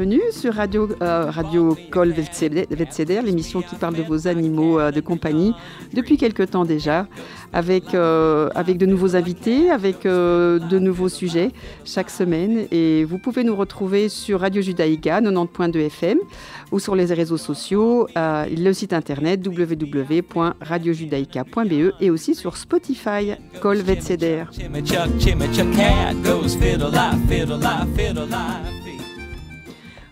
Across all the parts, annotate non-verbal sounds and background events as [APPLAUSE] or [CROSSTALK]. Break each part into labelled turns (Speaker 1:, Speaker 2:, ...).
Speaker 1: bienvenue sur Radio, euh, Radio l'émission qui parle de vos animaux euh, de compagnie depuis quelque temps déjà, avec, euh, avec de nouveaux invités, avec de nouveaux sujets chaque semaine. Et vous pouvez nous retrouver sur Radio Judaïka 90.2 FM ou sur les réseaux sociaux, le site internet www.radiojudaïka.be et aussi sur Spotify, Col Vetseder.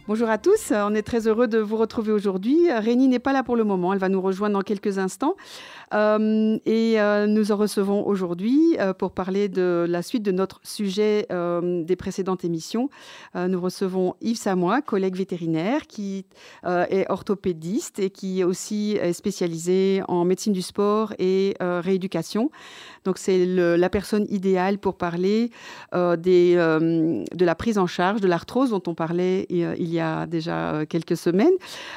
Speaker 1: Bonjour à tous, on est très heureux de vous retrouver aujourd'hui. Rénie n'est pas là pour le moment, elle va nous rejoindre dans quelques instants. Euh, et euh, nous en recevons aujourd'hui euh, pour parler de la suite de notre sujet des précédentes émissions. nous recevons Yves Samois, collègue vétérinaire qui est orthopédiste et qui est aussi spécialisé en médecine du sport et rééducation. Donc c'est la personne idéale pour parler de la prise en charge de l'arthrose dont on parlait il y a déjà quelques semaines,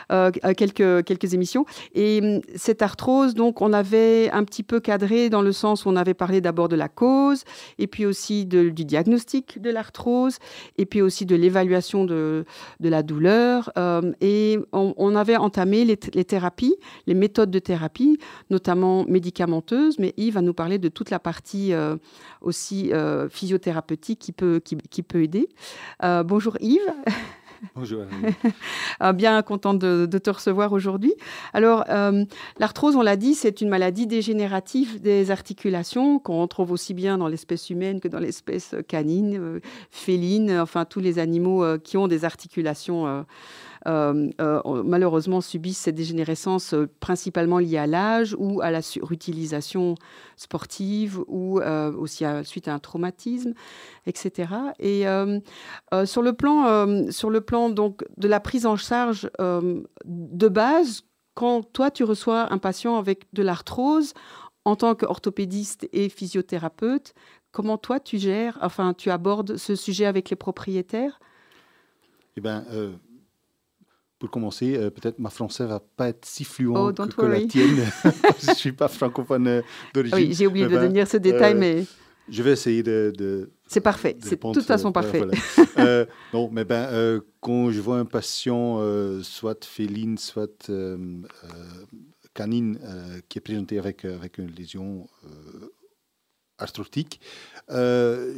Speaker 1: quelques, quelques émissions. Et cette arthrose, donc on a avait un petit peu cadré dans le sens où on avait parlé d'abord de la cause, et puis aussi du diagnostic de l'arthrose, et puis aussi de l'évaluation de, de, la douleur. Euh, et on, avait entamé les, thérapies, les méthodes de thérapie, notamment médicamenteuses, mais Yves va nous parler de toute la partie euh, aussi euh, physiothérapeutique qui peut, qui, qui peut aider. bonjour Yves. [LAUGHS]
Speaker 2: Bonjour. [LAUGHS]
Speaker 1: Ah, bien contente de, te recevoir aujourd'hui. Alors, euh, l'arthrose, on l'a dit, c'est une maladie dégénérative des articulations qu'on trouve aussi bien dans l'espèce humaine que dans l'espèce canine, euh, féline, enfin tous les animaux euh, qui ont des articulations malheureusement subissent cette dégénérescence euh, principalement liée à l'âge ou à la surutilisation sportive ou aussi suite à un traumatisme, etc. Et sur le plan, sur le plan donc de la prise en charge de base, quand toi tu reçois un patient avec de l'arthrose, en tant qu'orthopédiste et physiothérapeute, comment toi tu gères, enfin tu abordes ce sujet avec les propriétaires?
Speaker 2: Eh bien, pour commencer, euh, peut-être ma français va pas être si fluent oh, que, la tienne. [LAUGHS] [LAUGHS] je suis pas francophone euh, d'origine.
Speaker 1: Oui, j'ai oublié de ben, donner ce détail, euh, mais
Speaker 2: je vais essayer de.
Speaker 1: c'est parfait, c'est de toute façon parfait. [LAUGHS]
Speaker 2: non, mais ben, quand je vois un patient, soit féline, soit canine, qui est présenté avec, avec une lésion arthrotique,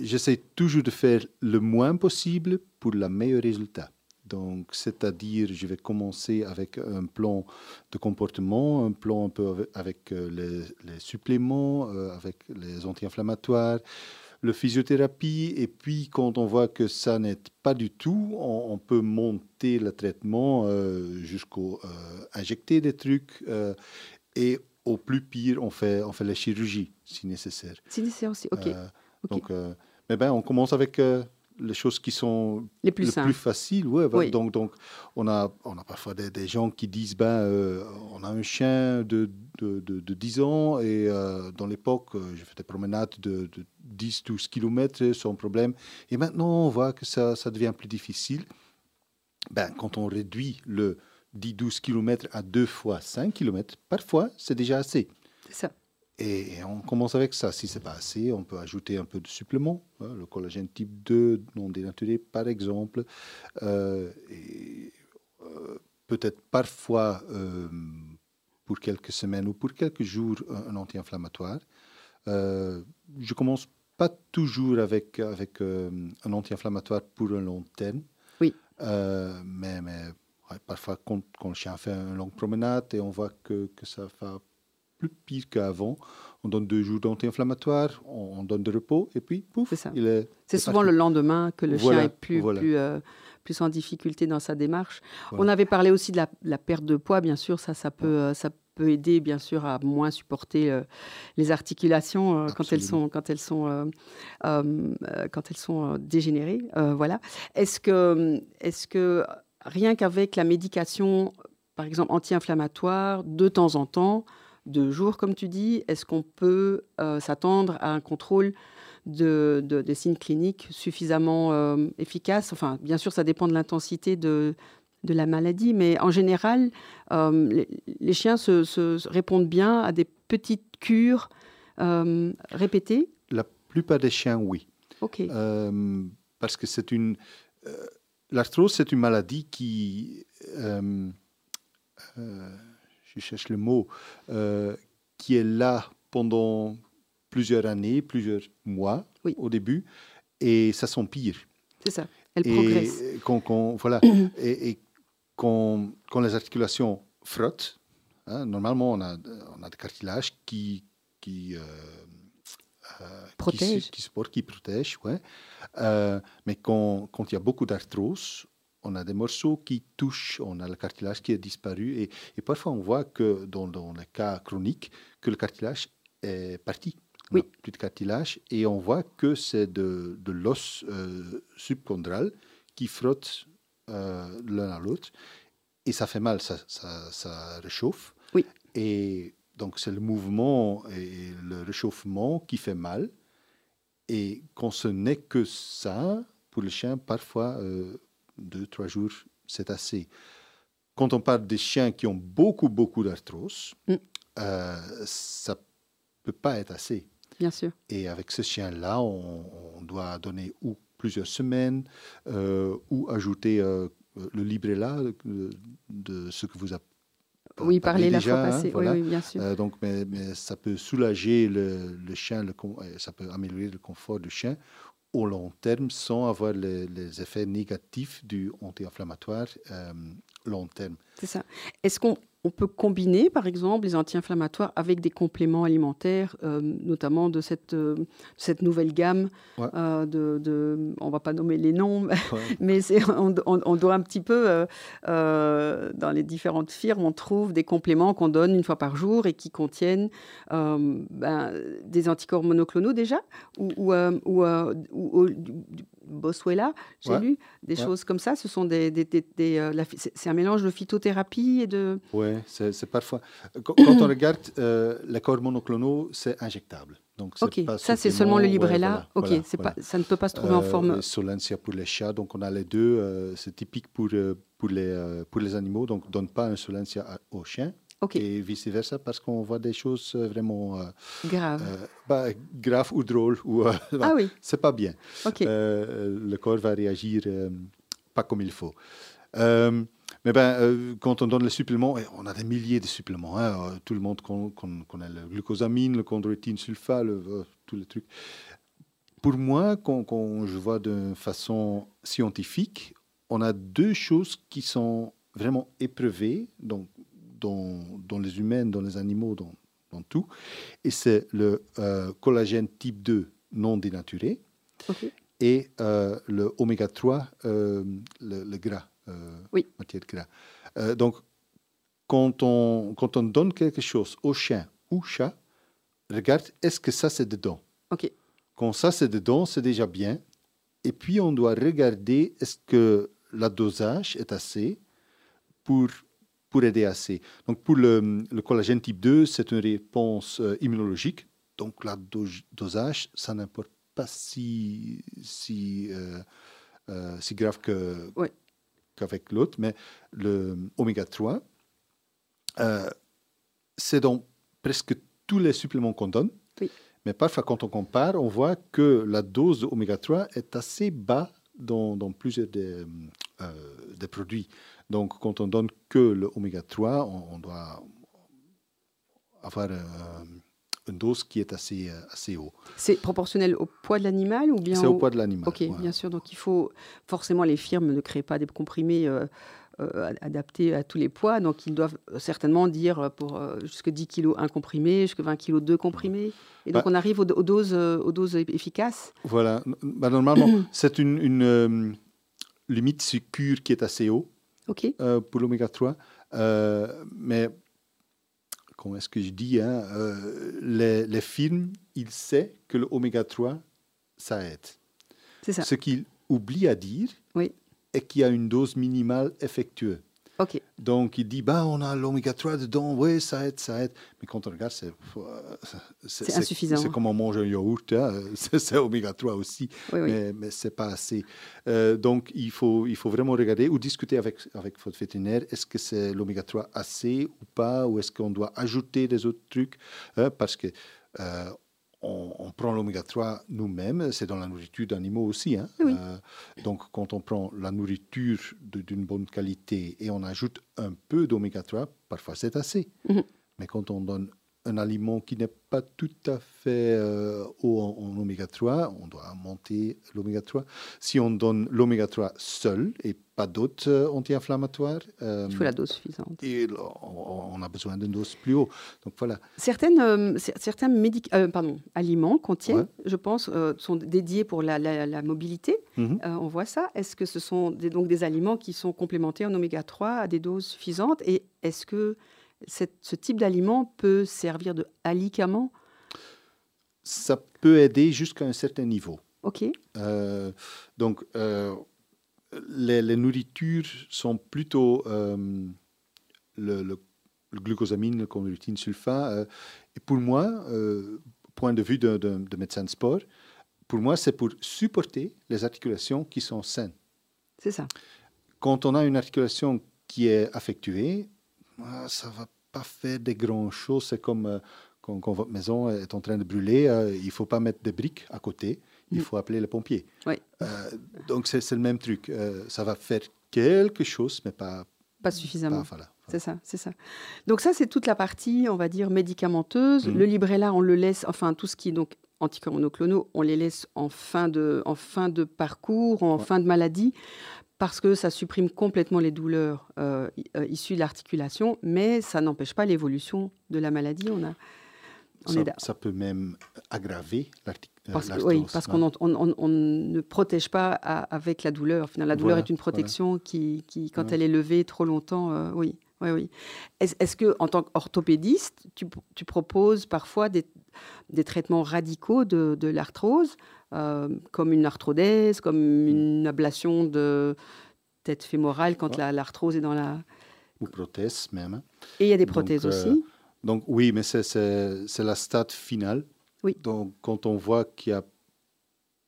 Speaker 2: j'essaie toujours de faire le moins possible pour le meilleur résultat. Donc, c'est-à-dire, je vais commencer avec un plan de comportement, un plan un peu avec euh, les, suppléments, euh, avec les anti-inflammatoires, le physiothérapie, et puis quand on voit que ça n'aide pas du tout, on, peut monter le traitement euh, jusqu'au injecter des trucs, et au plus pire, on fait, on fait la chirurgie si nécessaire.
Speaker 1: Si nécessaire aussi, ok.
Speaker 2: Donc, mais ben, on commence avec les choses qui sont
Speaker 1: les plus,
Speaker 2: plus faciles. Ouais, oui. Donc, donc on, a, on a parfois des, gens qui disent ben, euh, on a un chien de, de, de, 10 ans et euh, dans l'époque, euh, j'ai fait des promenades de, 10-12 km sans problème. Et maintenant, on voit que ça, ça devient plus difficile. Ben, quand on réduit le 10-12 km à 2 fois 5 km, parfois, c'est déjà assez.
Speaker 1: C'est ça.
Speaker 2: Et on commence avec ça. Si c'est pas assez, on peut ajouter un peu de supplément, hein, le collagène type 2 non dénaturé par exemple. Euh, et euh, peut-être parfois euh, pour quelques semaines ou pour quelques jours un, anti-inflammatoire. je commence pas toujours avec, avec un anti-inflammatoire pour un long terme.
Speaker 1: Oui.
Speaker 2: mais, mais parfois, quand, quand, le chien fait une longue promenade et on voit que, que ça va plus pire qu'avant. On donne deux jours d'anti-inflammatoire, on, donne de repos, et puis, pouf,
Speaker 1: c'est C'est souvent le lendemain que le chien est plus, plus, euh, plus en difficulté dans sa démarche. On avait parlé aussi de la, perte de poids, bien sûr, ça, ça peut, euh, ça peut aider, bien sûr, à moins supporter euh, les articulations quand elles sont, quand elles sont, quand elles sont dégénérées. voilà. Est-ce que, est-ce que rien qu'avec la médication, par exemple anti-inflammatoire, de temps en temps, de jours, comme tu dis, est-ce qu'on peut euh, s'attendre à un contrôle de, des signes cliniques suffisamment euh, efficace? Enfin, bien sûr, ça dépend de l'intensité de, de la maladie, mais en général, euh, les, chiens se, répondent bien à des petites cures répétées?
Speaker 2: La plupart des chiens, oui.
Speaker 1: OK.
Speaker 2: parce que c'est une l'arthrose, c'est une maladie qui, je cherche le mot, euh, qui est là pendant plusieurs années, plusieurs mois au début, et ça s'empire.
Speaker 1: C'est ça, elle progresse.
Speaker 2: Quand, voilà, [COUGHS] et, et quand, quand, les articulations frottent, hein, normalement on a, on a des cartilages qui, qui
Speaker 1: protège.
Speaker 2: Qui, qui, qui protège, ouais. Euh, mais quand, il y a beaucoup d'arthrose, on a des morceaux qui touchent, on a le cartilage qui est disparu. Et, et parfois, on voit que dans, dans les cas chroniques, que le cartilage est parti.
Speaker 1: Oui.
Speaker 2: plus de cartilage. Et on voit que c'est de, de l'os euh, subchondral qui frotte euh, l'un à l'autre. Et ça fait mal, ça, ça, ça réchauffe.
Speaker 1: Oui.
Speaker 2: Et donc c'est le mouvement et le réchauffement qui fait mal. Et quand ce n'est que ça, pour le chien, parfois, euh, deux, trois jours, c'est assez. Quand on parle des chiens qui ont beaucoup, beaucoup d'arthrose, mm. euh, ça ne peut pas être assez.
Speaker 1: Bien sûr.
Speaker 2: Et avec ce chien-là, on, doit donner ou plusieurs semaines, euh, ou ajouter le livret là de, de, ce que vous appelez
Speaker 1: oui, parler la fois passée, oui, bien sûr.
Speaker 2: Euh, donc, mais, ça peut soulager le, le chien, le, ça peut améliorer le confort du chien au long terme sans avoir les, effets négatifs du anti-inflammatoire euh, long terme.
Speaker 1: C'est ça. Est-ce qu'on on peut combiner, par exemple, les anti-inflammatoires avec des compléments alimentaires, euh, notamment de cette, euh, cette nouvelle gamme. Euh, de, de, on ne va pas nommer les noms, [LAUGHS] mais on, on, doit un petit peu, dans les différentes firmes, on trouve des compléments qu'on donne une fois par jour et qui contiennent ben, des anticorps monoclonaux déjà, ou, ou, ou, ou Boswella, j'ai lu des choses comme ça. Ce sont des, des, euh, c'est un mélange de phytothérapie et de.
Speaker 2: Oui, c'est parfois. Quand, on regarde euh, les corps monoclonaux, c'est injectable.
Speaker 1: Donc, ok, ça c'est seulement le livret là. ok, c'est pas, ça ne peut pas se trouver en euh, forme.
Speaker 2: Solensia pour les chats, donc on a les deux. c'est typique pour, pour, les, pour les animaux, donc on donne pas un Solensia aux chiens. Et vice-versa, parce qu'on voit des choses euh, vraiment
Speaker 1: euh, graves.
Speaker 2: Euh, bah, ou drôles. Ou,
Speaker 1: ah oui.
Speaker 2: C'est pas bien. le corps va réagir pas comme il faut. mais ben, quand on donne les suppléments, on a des milliers de suppléments. Hein, tout le monde connaît le glucosamine, le chondroïtine sulfa, tous les trucs. Pour moi, quand, quand je vois de façon scientifique, on a deux choses qui sont vraiment éprouvées. Donc, dans, les humains, dans les animaux, dans, tout. Et c'est le euh, collagène type 2 non dénaturé et euh, le oméga 3, euh, le, gras,
Speaker 1: oui.
Speaker 2: matière gras. donc, quand on, quand on donne quelque chose au chien ou chat, regarde, est-ce que ça c'est dedans? Quand ça c'est dedans, c'est déjà bien. Et puis on doit regarder est-ce que la dosage est assez pour pour aider assez. Donc pour le, collagène type 2, c'est une réponse euh, immunologique. Donc la dosage, ça n'importe pas si, si, euh, euh, si grave que, qu'avec l'autre, mais le oméga 3, c'est dans presque tous les suppléments qu'on donne. Mais parfois, quand on compare, on voit que la dose d'oméga 3 est assez bas dans, dans plusieurs des, des produits. Donc, quand on donne que le oméga 3, on, doit avoir euh, une dose qui est assez, euh, assez haut.
Speaker 1: C'est proportionnel au poids de l'animal ou bien
Speaker 2: C'est au... poids de l'animal.
Speaker 1: Ok, bien sûr. Donc, il faut forcément les firmes ne créent pas des comprimés. Euh, adaptés à tous les poids. Donc, ils doivent certainement dire pour jusqu'à 10 kg un comprimé, jusqu'à 20 kg deux comprimés. Et donc, bah on arrive aux, doses, aux doses efficaces.
Speaker 2: Voilà. Bah, normalement, [CLEARS THROAT] c'est une, une limite sécure qui est assez haut. Euh, pour l'oméga 3. Euh, mais comment est-ce que je dis hein, euh, les, les, films, ils savent que l'oméga 3, ça aide.
Speaker 1: C'est ça.
Speaker 2: Ce qu'ils oublient à dire
Speaker 1: oui.
Speaker 2: est qu'il y a une dose minimale effectuée. Donc, il dit, bah, on a l'oméga 3 dedans, oui, ça aide, ça aide. Mais quand on regarde, c'est,
Speaker 1: c'est, insuffisant.
Speaker 2: C'est comme on mange un yaourt, hein. [LAUGHS] c'est, oméga 3 aussi, mais, mais ce n'est pas assez. Euh, donc, il faut, il faut vraiment regarder ou discuter avec, avec votre vétérinaire, est-ce que c'est l'oméga 3 assez ou pas, ou est-ce qu'on doit ajouter des autres trucs, hein, parce que... Euh, on, prend l'oméga 3 nous-mêmes, c'est dans la nourriture d'animaux aussi. Hein. donc, quand on prend la nourriture d'une bonne qualité et on ajoute un peu d'oméga 3, parfois c'est assez. Mhm. Mais quand on donne un aliment qui n'est pas tout à fait euh, haut en, oméga 3, on doit monter l'oméga 3. Si on donne l'oméga 3 seul et pas d'autres euh, anti-inflammatoires,
Speaker 1: euh, il faut la dose suffisante.
Speaker 2: Et on, a besoin d'une dose plus haut. Donc voilà.
Speaker 1: Certaines, certains pardon, aliments contiennent, je pense, sont dédiés pour la, la, mobilité. Mhm. on voit ça. Est-ce que ce sont des, donc des aliments qui sont complémentés en oméga 3 à des doses suffisantes? Et est-ce que ce type d'aliment peut servir de alicament
Speaker 2: Ça peut aider jusqu'à un certain niveau.
Speaker 1: OK.
Speaker 2: Euh, donc, euh, les, nourritures sont plutôt euh, le, le, glucosamine, le chondroïtine sulfa. et pour moi, point de vue de, de médecin de sport, pour moi, c'est pour supporter les articulations qui sont saines.
Speaker 1: C'est ça.
Speaker 2: Quand on a une articulation qui est affectuée, ça va pas faire des grandes choses. C'est comme euh, quand, votre maison est en train de brûler, euh, il faut pas mettre des briques à côté, il mm. faut appeler les pompiers.
Speaker 1: Oui.
Speaker 2: Euh, donc c'est le même truc. ça va faire quelque chose, mais pas,
Speaker 1: pas suffisamment. C'est ça, c'est ça. Donc ça, c'est toute la partie, on va dire, médicamenteuse. Mm. Le librella, on le laisse, enfin tout ce qui est donc anticoronoclonaux, on les laisse en fin de, en fin de parcours, en fin de maladie, parce que ça supprime complètement les douleurs euh, euh, issues de l'articulation, mais ça n'empêche pas l'évolution de la maladie. On a,
Speaker 2: ça, peut même aggraver l'articulation.
Speaker 1: Euh, oui, parce qu'on on, ne protège pas avec la douleur. Finalement, la douleur est une protection qui, qui, quand elle est levée trop longtemps, oui. Oui, oui. Est-ce que, en tant qu'orthopédiste, tu, tu, proposes parfois des, des traitements radicaux de, de l'arthrose euh, comme une arthrodèse, comme mm. une ablation de tête fémorale quand l'arthrose est dans la...
Speaker 2: Ou prothèse même.
Speaker 1: Et il y a des prothèses euh, aussi.
Speaker 2: Donc oui, mais c'est la stade finale.
Speaker 1: Oui.
Speaker 2: Donc quand on voit qu'il n'y a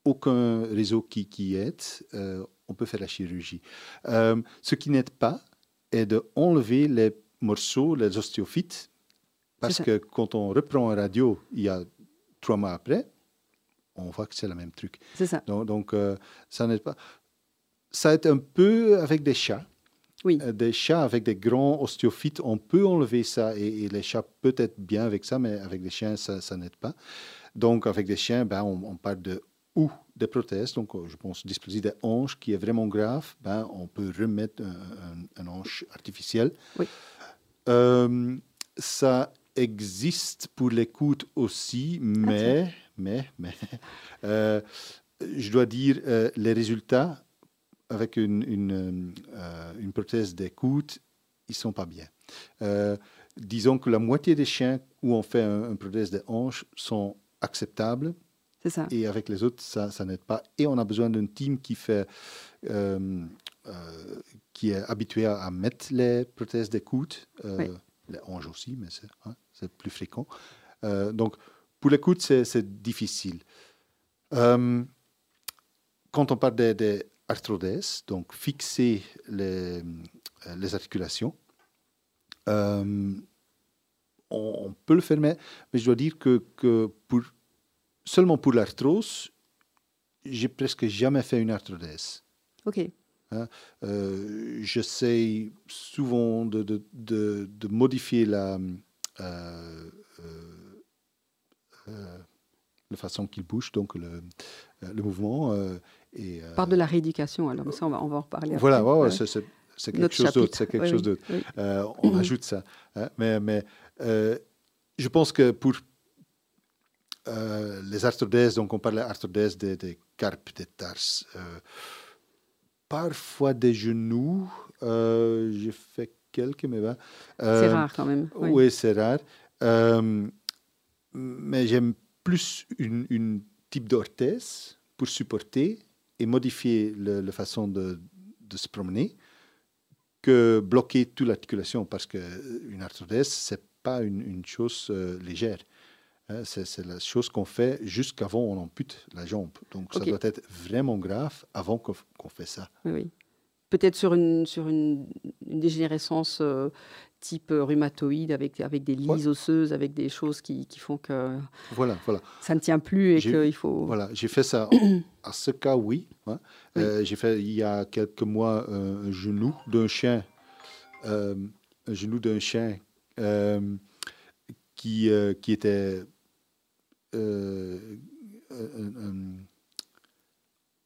Speaker 2: aucun réseau qui, qui aide, euh, on peut faire la chirurgie. ce qui n'aide pas est de enlever les morceaux, les ostéophytes, parce que quand on reprend un radio, il y a trois mois après, on voit que c'est le même truc.
Speaker 1: C'est ça.
Speaker 2: Donc, euh, ça n'est pas. Ça est un peu avec des chats.
Speaker 1: Oui.
Speaker 2: Euh, des chats avec des grands ostéophytes, on peut enlever ça et, les chats peut être bien avec ça, mais avec des chiens, ça, ça n'aide pas. Donc, avec des chiens, ben, on, parle de ou des prothèses, donc euh, je pense dysplasie des hanches qui est vraiment grave, ben, on peut remettre un, un, hanche artificielle.
Speaker 1: Oui.
Speaker 2: ça existe pour les coudes aussi, mais mais, mais [LAUGHS] euh, je dois dire, euh, les résultats avec une, une, euh, une prothèse d'écoute, ils ne sont pas bien. disons que la moitié des chiens où on fait un, une prothèse des hanches sont acceptables.
Speaker 1: C'est ça.
Speaker 2: Et avec les autres, ça, ça n'aide pas. Et on a besoin d'un team qui fait... qui est habitué à, mettre les prothèses d'écoute, les hanches aussi, mais c'est hein, plus fréquent. donc, pour l'écoute, c'est difficile. Euh, quand on parle des, arthrodèses, donc fixer les, euh, les articulations, euh, on, peut le faire, mais, je dois dire que, que pour, seulement pour l'arthrose, j'ai presque jamais fait une arthrodèse.
Speaker 1: OK.
Speaker 2: Hein, j'essaie souvent de, de, de, modifier la, euh, la façon qu'il bouge, donc le, euh, le mouvement. Euh, et,
Speaker 1: Par de la rééducation, alors ça, on va, on va en reparler.
Speaker 2: Voilà, c'est quelque, chose d'autre. C'est quelque chose d'autre. on ajoute ça. Hein. mais je pense que pour les arthrodèses, donc on parle d'arthrodèses des, des, carpes, des tarses, parfois des genoux. J'ai fait quelques, mais ben,
Speaker 1: c'est rare quand même.
Speaker 2: Oui, c'est rare mais j'aime plus une, une type d'orthèse pour supporter et modifier la façon de, de, se promener que bloquer toute l'articulation parce qu'une arthrodèse, ce n'est pas une, une chose euh, légère. Hein, c'est la chose qu'on fait jusqu'avant on ampute la jambe. Donc ça doit être vraiment grave avant qu'on fait ça.
Speaker 1: Oui, peut-être sur une, sur une, dégénérescence type rhumatoïde avec, avec des lises osseuses, avec des choses qui, qui, font que
Speaker 2: voilà, voilà.
Speaker 1: ça ne tient plus et qu'il faut...
Speaker 2: Voilà, j'ai fait ça. [CLEARS THROAT] à ce cas, oui. Hein. j'ai fait il y a quelques mois un genou d'un chien, un genou d'un chien qui, qui était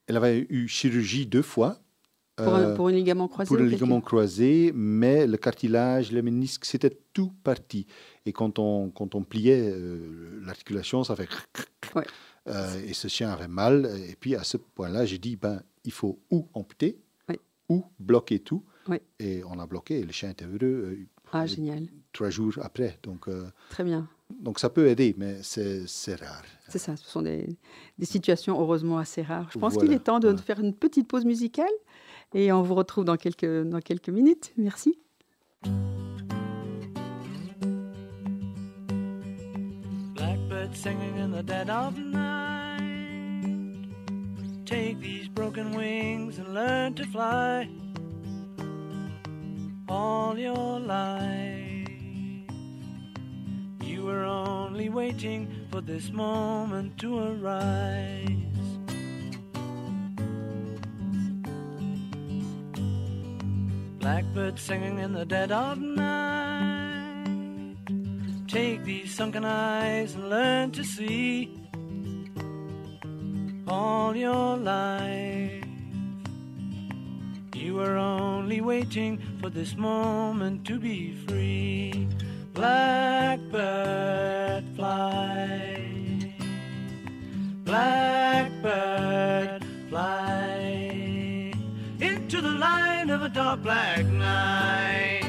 Speaker 2: elle avait eu chirurgie deux fois.
Speaker 1: Pour, un, pour ligament croisé
Speaker 2: Pour un ligament croisé, mais le cartilage, le ménisque, c'était tout parti. Et quand on, quand on pliait euh, l'articulation, ça fait... Euh, et ce chien avait mal. Et puis à ce point-là, j'ai dit, ben, il faut ou amputer, ou bloquer tout. Et on a bloqué et le chien était heureux. Euh,
Speaker 1: ah, génial.
Speaker 2: Trois jours après. Donc,
Speaker 1: Très bien.
Speaker 2: Donc ça peut aider, mais c'est rare.
Speaker 1: C'est ça, ce sont des, des, situations heureusement assez rares. Je pense qu'il est temps de faire une petite pause musicale et on vous retrouve dans quelques, dans quelques minutes. Merci. Blackbird singing in the dead of night. Take these broken wings and learn to fly all your life. You were only waiting for this moment to arise. Blackbird singing in the dead of night. Take these sunken eyes and learn to see all your life. You were only waiting for this moment to be free blackbird fly. Blackbird into the line of a dark black night.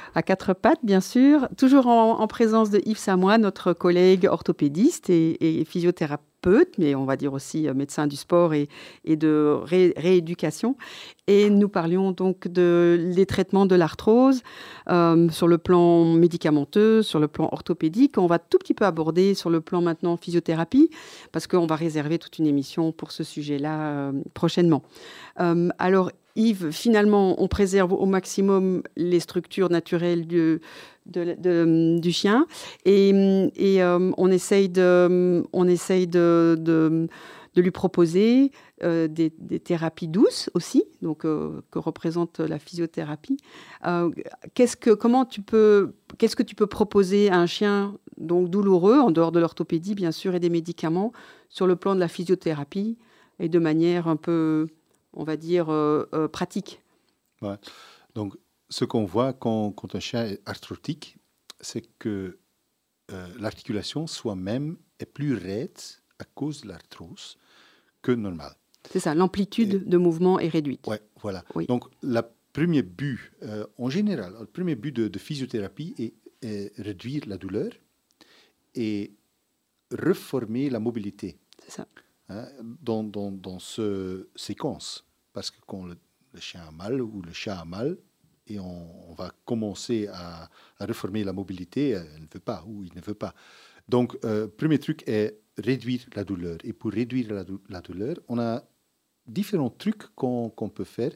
Speaker 1: à quatre pattes, bien sûr. Toujours en, présence de Yves Samois, notre collègue orthopédiste et physiothérapeute mais on va dire aussi euh, médecin du sport et, de rééducation. Et nous parlions donc de les traitements de l'arthrose euh, sur le plan médicamenteux, sur le plan orthopédique. On va tout petit peu aborder sur le plan maintenant physiothérapie, parce qu'on va réserver toute une émission pour ce sujet-là euh, prochainement. alors, Yves, finalement, on préserve au maximum les structures naturelles du, chien et, euh, on essaye de, on essaye de, lui proposer euh, des, thérapies douces aussi, donc euh, que représente la physiothérapie. qu'est-ce que, tu peux, qu'est-ce que tu peux proposer à un chien donc douloureux, en dehors de l'orthopédie bien sûr et des médicaments, sur le plan de la physiothérapie et de manière un peu on va dire, euh, euh, pratique.
Speaker 2: Donc, ce qu'on voit quand, un chien est arthrotique, c'est que euh, l'articulation soi-même est plus raide à cause de l'arthrose que normal.
Speaker 1: C'est ça, l'amplitude de mouvement est réduite.
Speaker 2: Ouais, voilà. Donc, le premier but, en général, le premier but de, physiothérapie est, est, réduire la douleur et reformer la mobilité.
Speaker 1: C'est ça.
Speaker 2: Hein, dans, dans, dans ce séquence. Parce que quand le, chien a mal ou le chat a mal, et on, va commencer à, à, reformer la mobilité, elle ne veut pas ou il ne veut pas. Donc, euh, premier truc est réduire la douleur. Et pour réduire la, dou- la douleur, on a différents trucs qu'on qu'on peut faire.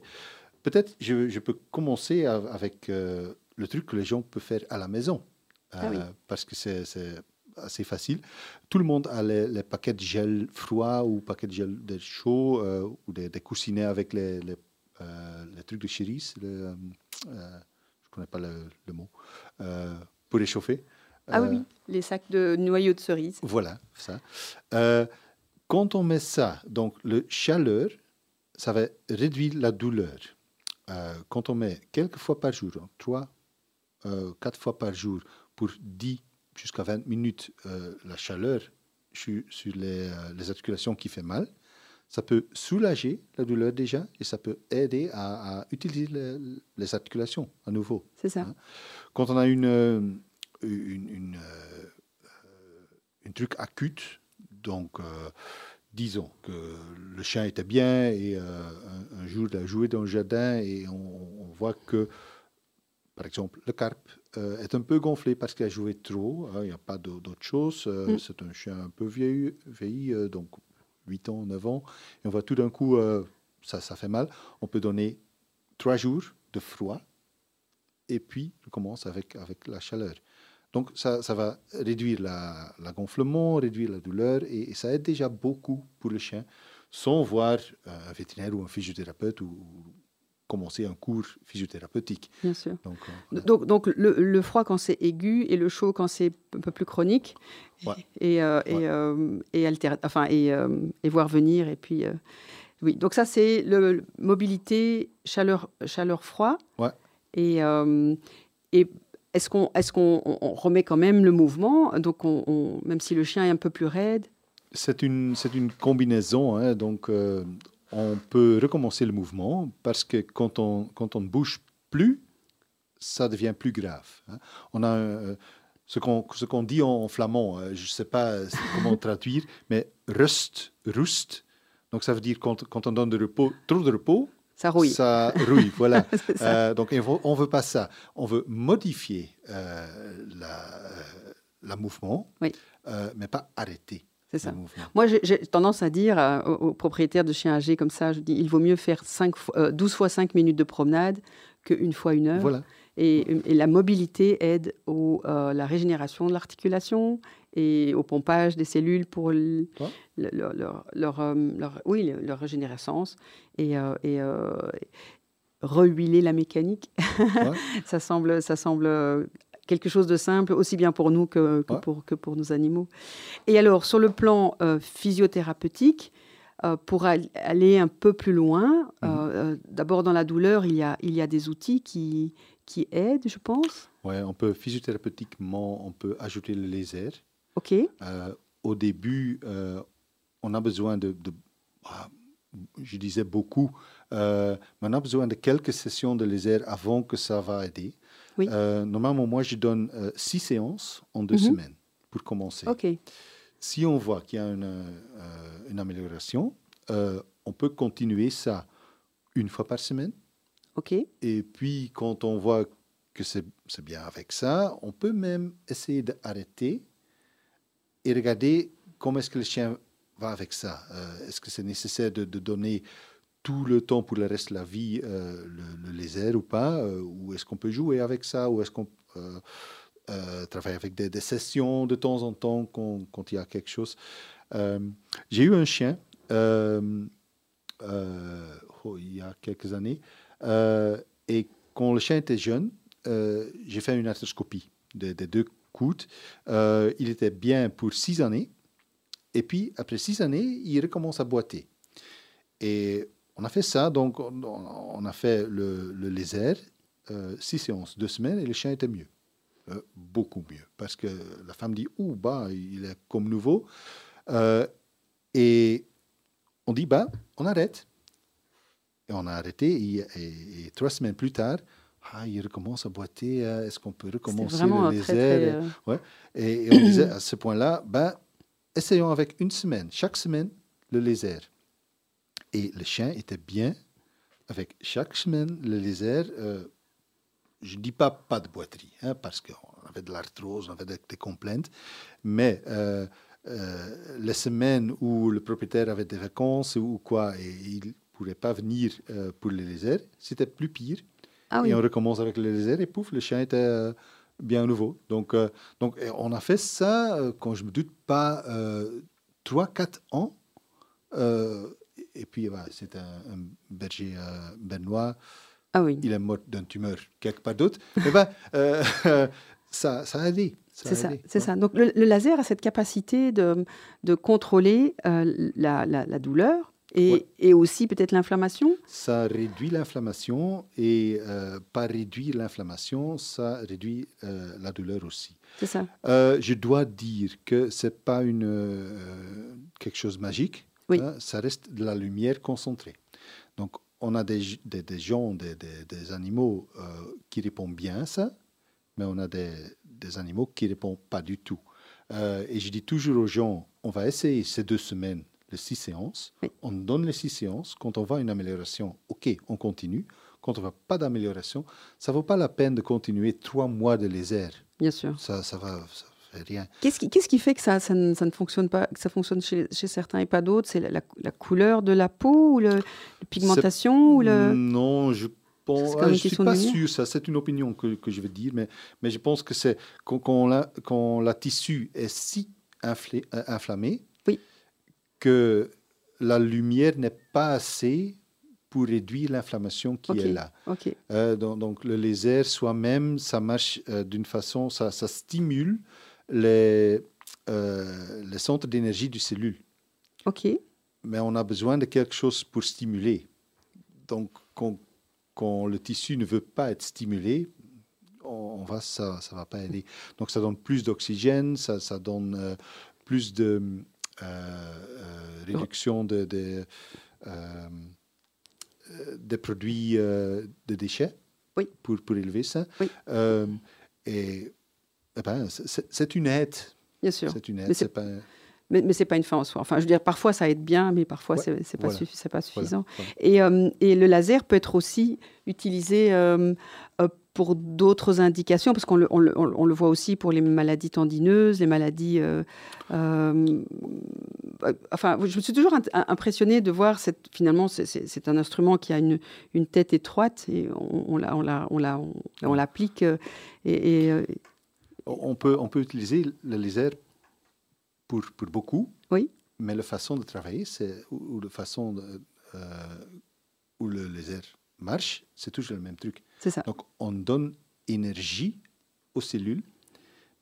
Speaker 2: Peut-être je, je peux commencer av- avec euh, le truc que les gens peuvent faire à la maison.
Speaker 1: Ah oui.
Speaker 2: Euh, Parce que c'est assez facile. Tout le monde a les, les paquets de gel froid ou paquets de gel de chaud euh, ou des, des coussinets avec les, les, euh, les trucs de chéris. euh, je ne connais pas le, le mot. pour réchauffer.
Speaker 1: Ah oui, les sacs de noyaux de cerises.
Speaker 2: voilà, ça. Quand on met ça, donc le chaleur, ça va réduire la douleur. Quand on met quelques fois par jour, hein, trois, quatre fois par jour, pour 10 jusqu'à 20 minutes, euh, la chaleur sur, les, euh, les articulations qui fait mal, ça peut soulager la douleur déjà et ça peut aider à, à utiliser les, les articulations à nouveau.
Speaker 1: C'est ça.
Speaker 2: Hein. Quand on a une, euh, une, une, une truc acute, donc disons que le chien était bien et euh, un, un jour il a joué dans le jardin et on, on voit que, par exemple, le carpe euh, est un peu gonflé parce qu'il a joué trop, hein, il n'y a pas d'au- d'autre chose, euh,
Speaker 1: Mm.
Speaker 2: c'est un chien un peu vieilli, vieilli euh, donc 8 ans, 9 ans, et on voit tout d'un coup, ça, ça fait mal, on peut donner 3 jours de froid et puis on commence avec, avec la chaleur. Donc ça, ça va réduire la, la gonflement, réduire la douleur et, et ça aide déjà beaucoup pour le chien sans voir un vétérinaire ou un physiothérapeute ou, ou commencer un cours physiothérapeutique.
Speaker 1: Bien sûr.
Speaker 2: Donc, euh.
Speaker 1: Donc, donc le, le froid quand c'est aigu et le chaud quand c'est un peu plus chronique.
Speaker 2: Ouais.
Speaker 1: Et, euh, et, euh, et, alter- enfin, et, et voir venir. Et puis, oui. Donc, ça, c'est le, le- mobilité, chaleur, chaleur froid.
Speaker 2: Ouais.
Speaker 1: Et, et est-ce qu'on est qu'on remet quand même le mouvement? Donc, on, on- même si le chien est un peu plus raide?
Speaker 2: C'est une, une combinaison. hein, donc, euh, on peut recommencer le mouvement parce que quand on, quand on ne bouge plus, ça devient plus grave. hein. On a euh, ce qu'on dit en, flamand, euh, je ne sais pas comment traduire, [LAUGHS] mais rust, rust. Donc, ça veut dire quand, quand on donne de repos, trop de repos,
Speaker 1: Ça rouille.
Speaker 2: ça rouille. voilà. [LAUGHS]
Speaker 1: Ça.
Speaker 2: Euh, donc, on ne veut pas ça. On veut modifier la, la mouvement,
Speaker 1: Oui.
Speaker 2: mais pas arrêter
Speaker 1: C'est ça. Moi, j'ai- tendance à dire euh, aux, propriétaires de chiens âgés comme ça, je dis, il vaut mieux faire cinq fois- euh, 12 fois 5 minutes de promenade qu'une fois une heure.
Speaker 2: Voilà.
Speaker 1: Et, et la mobilité aide au, euh, la régénération de l'articulation et au pompage des cellules pour le-
Speaker 2: Ouais.
Speaker 1: le- leur, leur- leur, euh, leur- oui, le- leur régénérescence et, euh, et, rehuiler la mécanique.
Speaker 2: Ouais. [LAUGHS]
Speaker 1: ça, semble, ça semble quelque chose de simple, aussi bien pour nous que, que
Speaker 2: Ouais.
Speaker 1: pour, que pour nos animaux. Et alors, sur le plan euh, physiothérapeutique, euh, pour al- aller un peu plus loin, euh,
Speaker 2: Mhm.
Speaker 1: euh, d'abord dans la douleur, il y a, il y a des outils qui, qui aident, je pense?
Speaker 2: Ouais, on peut physiothérapeutiquement, on peut ajouter le laser.
Speaker 1: OK.
Speaker 2: Au début, on a besoin de, de- ah, je disais beaucoup, mais on a besoin de quelques sessions de laser avant que ça va aider.
Speaker 1: Oui.
Speaker 2: Euh, normalement, moi, je donne euh, six séances en deux
Speaker 1: Mhm.
Speaker 2: semaines pour commencer. Si on voit qu'il y a une, euh, une amélioration, on peut continuer ça une fois par semaine. Et puis, quand on voit que c'est bien avec ça, on peut même essayer d'arrêter et regarder comment est-ce que le chien va avec ça. Est-ce que c'est nécessaire de, de donner tout le temps pour le reste de la vie euh, le, le ou pas euh, Ou est-ce qu'on peut jouer avec ça Ou est-ce qu'on euh, euh, travaille avec des, sessions de temps en temps quand, il y a quelque chose Euh, J'ai eu un chien euh, oh, il y a quelques années. Et quand le chien était jeune, j'ai fait une arthroscopie des, deux coudes. Il était bien pour six années. Et puis, après six années, il recommence à boiter. On a fait ça, donc on, on a fait le, le laser, euh, six séances, deux semaines, et le chien était mieux. Euh, beaucoup mieux. Parce que la femme dit, ouh, bah, il est comme nouveau. Euh, et on dit, bah, on arrête. Et on a arrêté, et, et- et trois semaines plus tard, ah, il recommence à boiter, est-ce qu'on peut recommencer le laser et, et on disait à ce point-là, ben, essayons avec une semaine, chaque semaine, le laser. Et le chien était bien avec chaque semaine le laser. euh, je ne dis pas pas de boiterie, hein, parce qu'on avait de l'arthrose, on avait des, des complaintes. Mais euh, euh, les semaines où le propriétaire avait des vacances ou quoi, et il ne pourrait pas venir euh, pour les lézards, c'était plus pire.
Speaker 1: Ah oui.
Speaker 2: Et on recommence avec les lézards et pouf, le chien était euh, bien nouveau. Donc, donc on a fait ça, quand je me doute pas, euh, 3-4 ans. Et puis, voilà, c'est un, un berger euh, bernois.
Speaker 1: Ah oui.
Speaker 2: Il est mort d'une tumeur quelque part d'autre. Eh ben, euh, [LAUGHS] ça, ça a aidé.
Speaker 1: C'est ça, c'est ça. Donc le, le laser a cette capacité de, de contrôler euh, la, la- la douleur et,
Speaker 2: Ouais.
Speaker 1: et aussi peut-être l'inflammation.
Speaker 2: Ça réduit l'inflammation et euh, par réduire l'inflammation, ça réduit euh, la douleur aussi.
Speaker 1: C'est ça.
Speaker 2: Euh, je dois dire que c'est pas une, quelque chose de magique.
Speaker 1: Oui.
Speaker 2: hein, ça reste de la lumière concentrée. Donc, on a des, g- des, des gens, des, des- animaux euh, qui répondent bien à ça, mais on a des, animaux qui répondent pas du tout. Euh, et je dis toujours aux gens, on va essayer ces deux semaines, les six séances.
Speaker 1: Oui.
Speaker 2: On donne les six séances. Quand on voit une amélioration, OK, on continue. Quand on voit pas d'amélioration, ça vaut pas la peine de continuer trois mois de lézard.
Speaker 1: Bien sûr.
Speaker 2: Ça, ça va, ça rien.
Speaker 1: Qu'est-ce qui, fait que ça, ça, ne, ça ne fonctionne pas, que ça fonctionne chez, chez certains et pas d'autres? C'est la, la- la couleur de la peau ou le, la pigmentation ou le...
Speaker 2: Non, je pense. Ah, je suis pas sûr. Ça, c'est une opinion que, que je vais dire, mais, mais je pense que c'est quand, quand la, quand la tissu est si inflé- euh, inflammé
Speaker 1: Oui.
Speaker 2: que la lumière n'est pas assez pour réduire l'inflammation qui est là. Euh, donc, donc, le laser soi-même, ça marche euh, d'une façon, ça, ça stimule les, euh, les centres d'énergie du cellule
Speaker 1: Ok.
Speaker 2: mais on a besoin de quelque chose pour stimuler. Donc, quand, quand le tissu ne veut pas être stimulé, on, on va, ça ne va pas aider. Donc, ça donne plus d'oxygène, ça, ça donne euh, plus de euh, euh, réduction de, de, des produits euh, de déchets
Speaker 1: Oui.
Speaker 2: pour, pour élever ça.
Speaker 1: Oui.
Speaker 2: Euh, et eh ben, c'est- une aide.
Speaker 1: Bien sûr.
Speaker 2: C'est une
Speaker 1: Mais
Speaker 2: aide.
Speaker 1: c'est-
Speaker 2: c'est pas,
Speaker 1: Mais, mais c'est pas une fin en soi. Enfin, je veux dire, parfois ça aide bien, mais parfois
Speaker 2: Ouais,
Speaker 1: c'est c'est pas,
Speaker 2: voilà.
Speaker 1: suffi- c'est pas
Speaker 2: voilà,
Speaker 1: suffisant.
Speaker 2: voilà.
Speaker 1: Et, euh, et le laser peut être aussi utilisé euh, euh, pour d'autres indications, parce qu'on le, on le, on le- on le voit aussi pour les maladies tendineuses, les maladies. euh, enfin, je me suis toujours impressionnée de voir cette. Finalement, c'est- un instrument qui a une, une tête étroite et on, on la- on la- on la- on- on l'applique. et, et,
Speaker 2: On peut, on peut utiliser le laser pour, pour beaucoup,
Speaker 1: Oui.
Speaker 2: mais la façon de travailler, c'est, ou, ou la façon de, euh, où le laser marche, c'est toujours le même truc.
Speaker 1: c'est ça.
Speaker 2: Donc, on donne énergie aux cellules,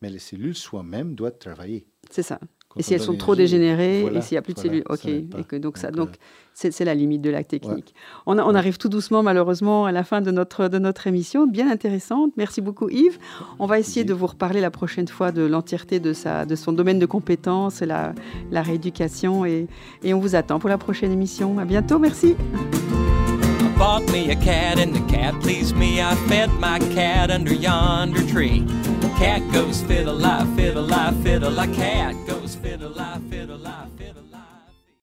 Speaker 2: mais les cellules soi-même doivent travailler.
Speaker 1: C'est ça.
Speaker 2: Quand
Speaker 1: Et si elles sont trop dégénérées,
Speaker 2: voilà,
Speaker 1: et s'il n'y a plus de
Speaker 2: voilà,
Speaker 1: cellules, ok. Et que donc, ça,
Speaker 2: Donc, euh,
Speaker 1: c'est la limite de la technique. On, a- on arrive tout doucement, malheureusement, à la fin de notre, de notre émission, bien intéressante. Merci beaucoup, Yves. On va essayer de vous reparler la prochaine fois de l'entièreté de, sa, de son domaine de compétences, la, la rééducation, et, et on vous attend pour la prochaine émission. À bientôt, merci.
Speaker 3: I bought me a cat and the cat pleased me. I fed my cat under yonder tree. cat goes fiddle-lie, fiddle-lie, fiddle-lie, cat goes fiddle-lie, fiddle-lie.